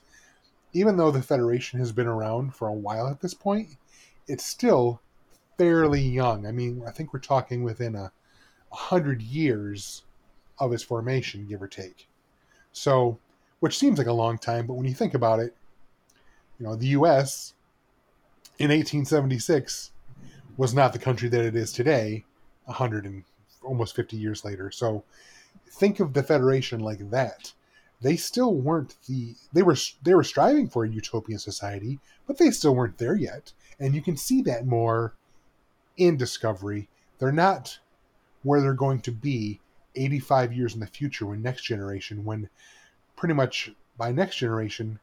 even though the Federation has been around for a while at this point, it's still fairly young. I mean, I think we're talking within a, a hundred years of its formation, give or take. So, which seems like a long time, but when you think about it, you know, the U.S. in 1876 was not the country that it is today, a hundred and almost 50 years later. So think of the Federation like that. They still weren't the they were they were striving for a utopian society, but they still weren't there yet. And you can see that more in Discovery. They're not where they're going to be 85 years in the future when next generation when pretty much by next generation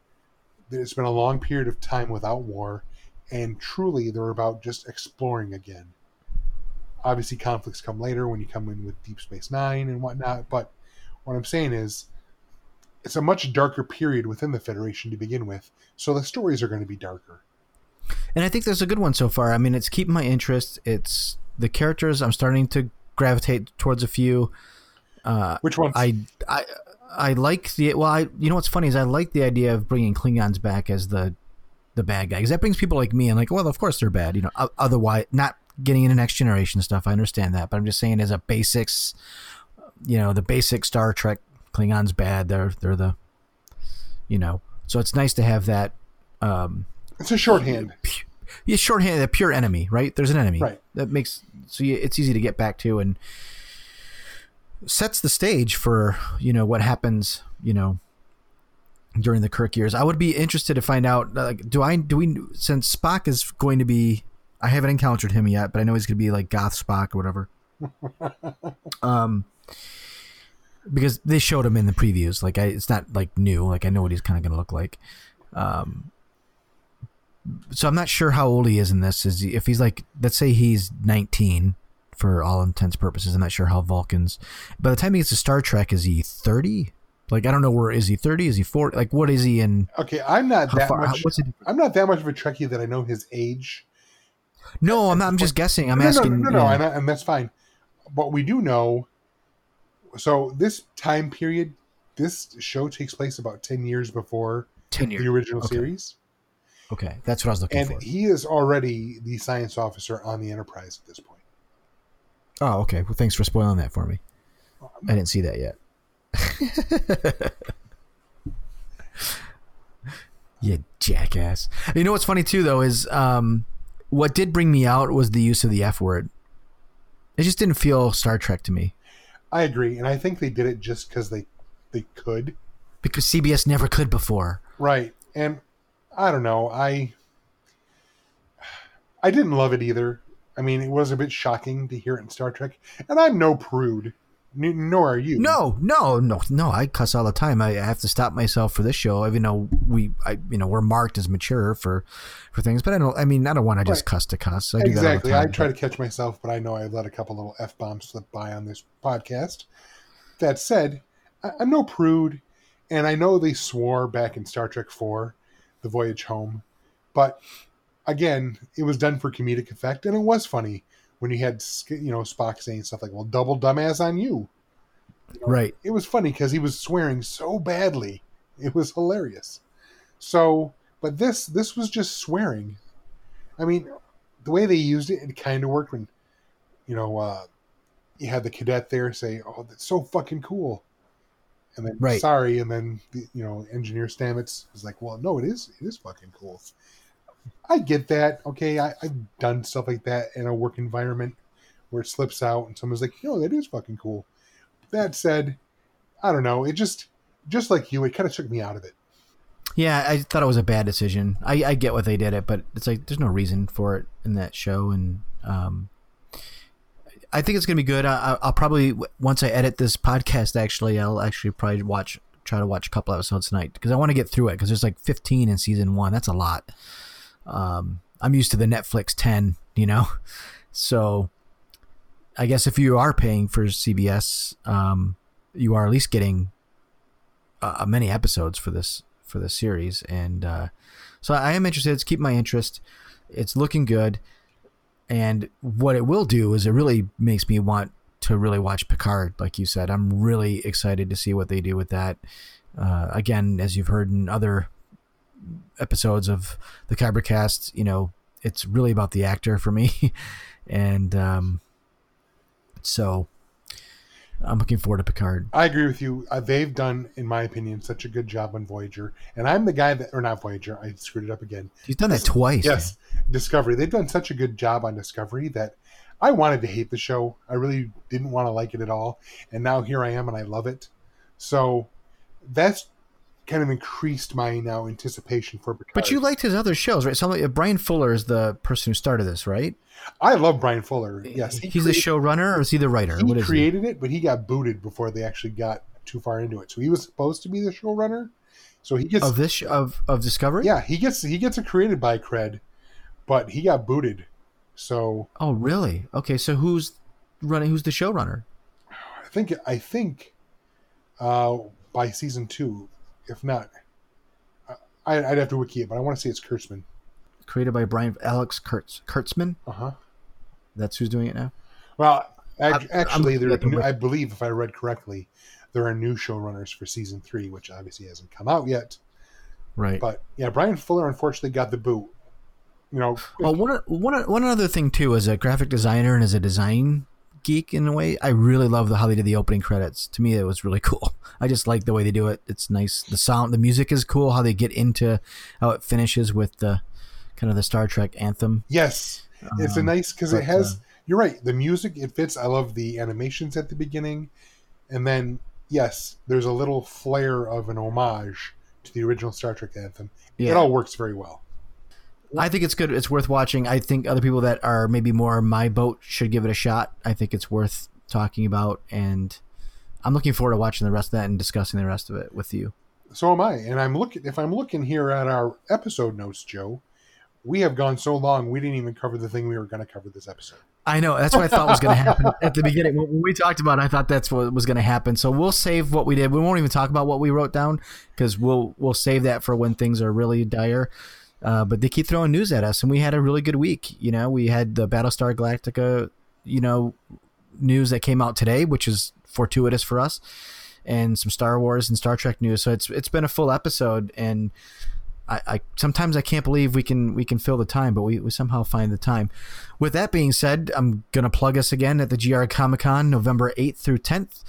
it's been a long period of time without war and truly they're about just exploring again obviously conflicts come later when you come in with Deep Space Nine and whatnot. But what I'm saying is, it's a much darker period within the Federation to begin with, so the stories are going to be darker. And I think there's a good one so far. I mean, it's keeping my interest. It's the characters. I'm starting to gravitate towards a few. Uh, Which ones? I, I, I like the well. I you know what's funny is I like the idea of bringing Klingons back as the the bad guy because that brings people like me and like well of course they're bad you know otherwise not getting into next generation stuff I understand that but I'm just saying as a basics you know the basic Star Trek Klingons bad they're they're the you know so it's nice to have that um it's a shorthand. yeah, shorthand, a pure enemy, right? There's an enemy. Right. That makes so you, it's easy to get back to and sets the stage for you know what happens. You know during the Kirk years. I would be interested to find out. Like, do I do we since Spock is going to be? I haven't encountered him yet, but I know he's going to be like Goth Spock or whatever. um, because they showed him in the previews. Like, I, it's not like new. Like, I know what he's kind of going to look like. Um, so I'm not sure how old he is in this. Is he, if he's like, let's say he's 19 for all intents purposes. I'm not sure how Vulcans. By the time he gets to Star Trek, is he 30? Like I don't know where is he 30? Is he 40? Like what is he in? Okay, I'm not that far? how- much. it? I'm not that much of a Trekkie that I know his age. No, I'm not. I'm just guessing. I'm no, asking. No, no, no, no, yeah. and, I- and that's fine. But we do know. So this time period, this show takes place about ten years before Ten the original Okay. series, Okay, that's what I was looking and for. he is already the science officer on the Enterprise at this point. Oh, okay. Well, thanks for spoiling that for me. I didn't see that yet. you jackass. You know what's funny too, though, is um, what did bring me out was the use of the F word. It just didn't feel Star Trek to me I agree, and I think they did it just because they they could, because CBS never could before. right? And I don't know, I I didn't love it either. I mean, it was a bit shocking to hear it in Star Trek, and I'm no prude, n- nor are you. No, no, no, no. I cuss all the time. I, I have to stop myself for this show, even though we, I, you know, we're marked as mature for, for things. But I don't. I mean, I don't want to just Right. cuss to cuss. I do exactly. That all I time, try to catch myself, but I know I let a couple little f bombs slip by on this podcast. That said, I- I'm no prude, and I know they swore back in Star Trek Four, The Voyage Home, but again, it was done for comedic effect, and it was funny when you had you know Spock saying stuff like, "Well, double dumbass on you." but- right. It was funny because he was swearing so badly. It was hilarious. So, but this this was just swearing. I mean, the way they used it, it kind of worked when, you know, uh, you had the cadet there say, "Oh, that's so fucking cool," and then Right. sorry, and then the, you know, engineer Stamets is like, "Well, no, it is it is fucking cool." I get that. Okay, I, I've done stuff like that in a work environment where it slips out, and someone's like, "No, that is fucking cool." That said, I don't know. It just, just like you, it kind of took me out of it. Yeah, I thought it was a bad decision. I, I get what they did it, but it's like there's no reason for it in that show, and um, I think it's gonna be good. I, I- I'll probably once I edit this podcast, actually, I'll actually probably watch try to watch a couple episodes tonight because I want to get through it because there's like 15 in season one. That's a lot. Um, I'm used to the Netflix 10, you know, so I guess if you are paying for CBS, um, you are at least getting uh, many episodes for this for this series, and uh, so I am interested. It's keep my interest. It's looking good, and what it will do is it really makes me want to really watch Picard. Like you said, I'm really excited to see what they do with that. Uh, again, as you've heard in other episodes of the Kybercast, you know, it's really about the actor for me, and um, so I'm looking forward to Picard. I agree with you. Uh, they've done, in my opinion, such a good job on Voyager, and I'm the guy that, or not Voyager. I screwed it up again. He's done that twice. Yes, Discovery. They've done such a good job on Discovery that I wanted to hate the show. I really didn't want to like it at all, and now here I am, and I love it. So that's kind of increased my now anticipation for Picard. But you liked his other shows, right? So like, uh, Bryan Fuller is the person who started this, right? I love Bryan Fuller. Yes, he he's the showrunner, or is he the writer? He What is created it, but he got booted before they actually got too far into it. So he was supposed to be the showrunner. So he he? gets Of this sh- of of Discovery? yeah he gets he gets it created by Cred, but he got booted. So Oh, really? Okay, so who's running? Who's the showrunner? I think I think uh, by season two, if not, I, I'd have to wiki it, but I want to say it's Kurtzman. Created by Brian Alex Kurtz Kurtzman. Uh huh. That's who's doing it now. Well, act- I'm- I'm actually, there I believe if I read correctly, there are new showrunners for season three, which obviously hasn't come out yet. Right. But yeah, Bryan Fuller unfortunately got the boot. You know, Well, one one one other thing too, as a graphic designer and as a design geek in a way, I really love the how they did the opening credits. To me, it was really cool. I just like the way they do it. It's nice. The sound, the music is cool. How they get into how it finishes with the kind of the Star Trek anthem. Yes, it's a Um, nice because it has. uh, you're right. The music it fits. I love the animations at the beginning, and then yes, there's a little flair of an homage to the original Star Trek anthem. It all works very well. I think it's good. It's worth watching. I think other people that are maybe more my boat should give it a shot. I think it's worth talking about, and I'm looking forward to watching the rest of that and discussing the rest of it with you. So am I, and I'm looking. If I'm looking here at our episode notes, Joe, we have gone so long, we didn't even cover the thing we were going to cover this episode. I know. That's what I thought was going to happen at the beginning. When we talked about it, I thought that's what was going to happen. So we'll save what we did. We won't even talk about what we wrote down because we'll we'll save that for when things are really dire. Uh, but they keep throwing news at us, and we had a really good week. You know, we had the Battlestar Galactica, you know, news that came out today, which is fortuitous for us, and some Star Wars and Star Trek news. So it's it's been a full episode, and I, I sometimes I can't believe we can we can fill the time, but we, we somehow find the time. With that being said, I'm gonna plug us again at the GR Comic Con, November eighth through tenth.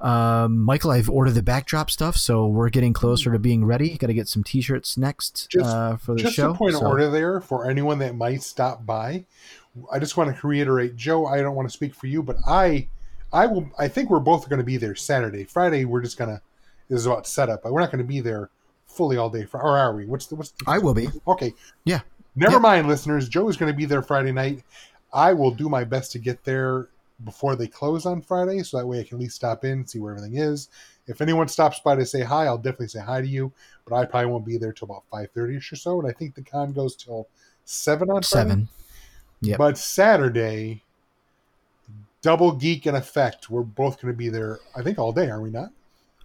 Um, Michael, I've ordered the backdrop stuff, so we're getting closer to being ready. Got to get some T-shirts next Just- uh, for the Just show. Just a point so- of order there for anyone that might stop by. I just want to reiterate, Joe. I don't want to speak for you, but I, I will. I think we're both going to be there Saturday. Friday, we're just gonna. This is about setup, but we're not going to be there fully all day. For, or are we? What's the? What's the, I will be. Okay. Yeah. Never Yeah. mind, listeners. Joe is going to be there Friday night. I will do my best to get there before they close on Friday, so that way I can at least stop in, see where everything is. If anyone stops by to say hi, I'll definitely say hi to you. But I probably won't be there till about five thirty ish or so, and I think the con goes till seven on Friday. Seven. Yep. But Saturday, double geek and effect. We're both going to be there. I think all day, are we not?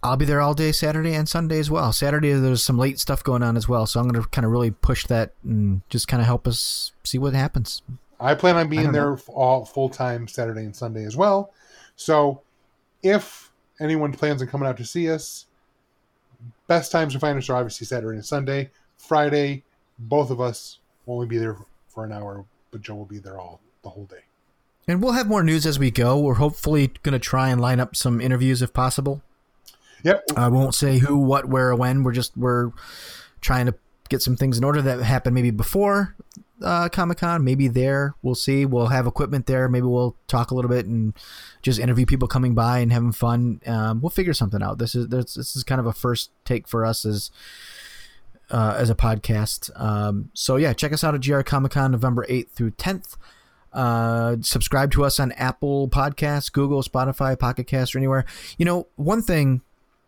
I'll be there all day Saturday and Sunday as well. Saturday there's some late stuff going on as well, so I'm going to kind of really push that and just kind of help us see what happens. I plan on being there all full time Saturday and Sunday as well. So if anyone plans on coming out to see us, best times to find us are obviously Saturday and Sunday. Friday, both of us will only be there for an hour, but Joe will be there all the whole day. And we'll have more news as we go. We're hopefully going to try and line up some interviews if possible. Yep. I won't say who, what, where, or when. We're just we're trying to get some things in order that happened maybe before uh, Comic Con, maybe there. We'll see. We'll have equipment there. Maybe we'll talk a little bit and just interview people coming by and having fun. Um, we'll figure something out. This is this, this is kind of a first take for us as uh, as a podcast. Um, so yeah, check us out at GR Comic Con November eighth through tenth. Uh, subscribe to us on Apple Podcasts, Google, Spotify, Pocket Cast, or anywhere. You know, one thing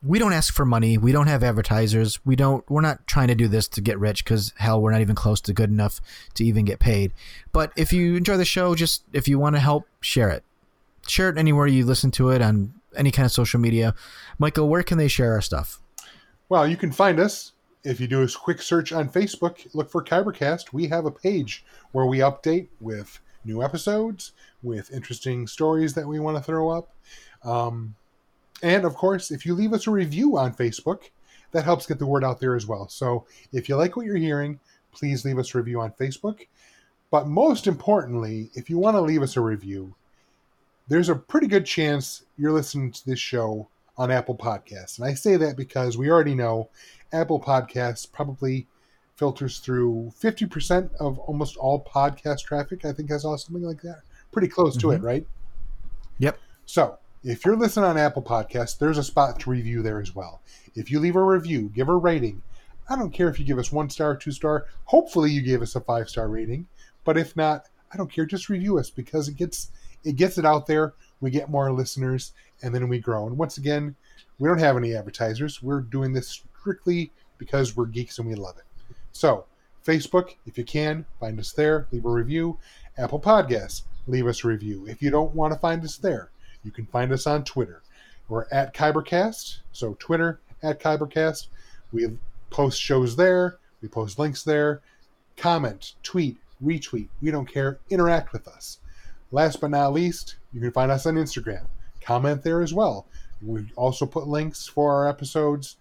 we don't ask for money. We don't have advertisers. We don't. We're not trying to do this to get rich because hell, we're not even close to good enough to even get paid. But if you enjoy the show, just if you want to help, share it. Share it anywhere you listen to it on any kind of social media. Michael, where can they share our stuff? Well, you can find us if you do a quick search on Facebook. Look for Kybercast. We have a page where we update with new episodes, with interesting stories that we want to throw up. Um, and of course, if you leave us a review on Facebook, that helps get the word out there as well. So if you like what you're hearing, please leave us a review on Facebook. But most importantly, if you want to leave us a review, there's a pretty good chance you're listening to this show on Apple Podcasts. And I say that because we already know Apple Podcasts probably filters through 50% of almost all podcast traffic. I think I saw something like that. Pretty close to it, mm-hmm. right? Yep. So, if you're listening on Apple Podcasts, there's a spot to review there as well. If you leave a review, give a rating. I don't care if you give us one star, two star. Hopefully, you gave us a five star rating. But if not, I don't care. Just review us because it gets it gets it out there. We get more listeners, and then we grow. And once again, we don't have any advertisers. We're doing this strictly because we're geeks and we love it. So, Facebook, if you can, find us there. Leave a review. Apple Podcasts, leave us a review. If you don't want to find us there, you can find us on Twitter. We're at Kybercast. So Twitter at Kybercast. We post shows there. We post links there. Comment, tweet, retweet. We don't care. Interact with us. Last but not least, you can find us on Instagram. Comment there as well. We also put links for our episodes.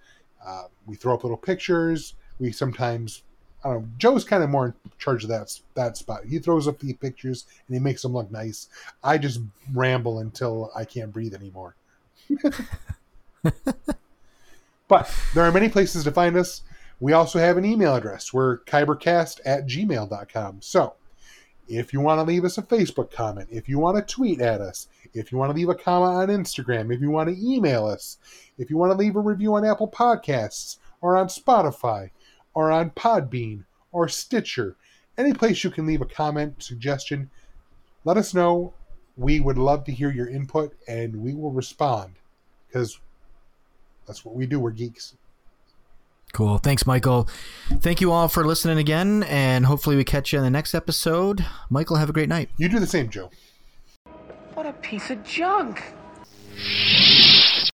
Uh, we throw up little pictures. We sometimes, I don't know. Joe's kind of more in charge of that that spot. He throws up the pictures and he makes them look nice. I just ramble until I can't breathe anymore. but there are many places to find us. We also have an email address. We're kybercast at gmail.com. So if you want to leave us a Facebook comment, if you want to tweet at us, if you want to leave a comment on Instagram, if you want to email us, if you want to leave a review on Apple Podcasts or on Spotify or on Podbean or Stitcher, any place you can leave a comment, suggestion, let us know. We would love to hear your input and we will respond because that's what we do. We're geeks. Cool. Thanks, Michael. Thank you all for listening again, and hopefully we catch you in the next episode. Michael, have a great night. You do the same, Joe. What a piece of junk.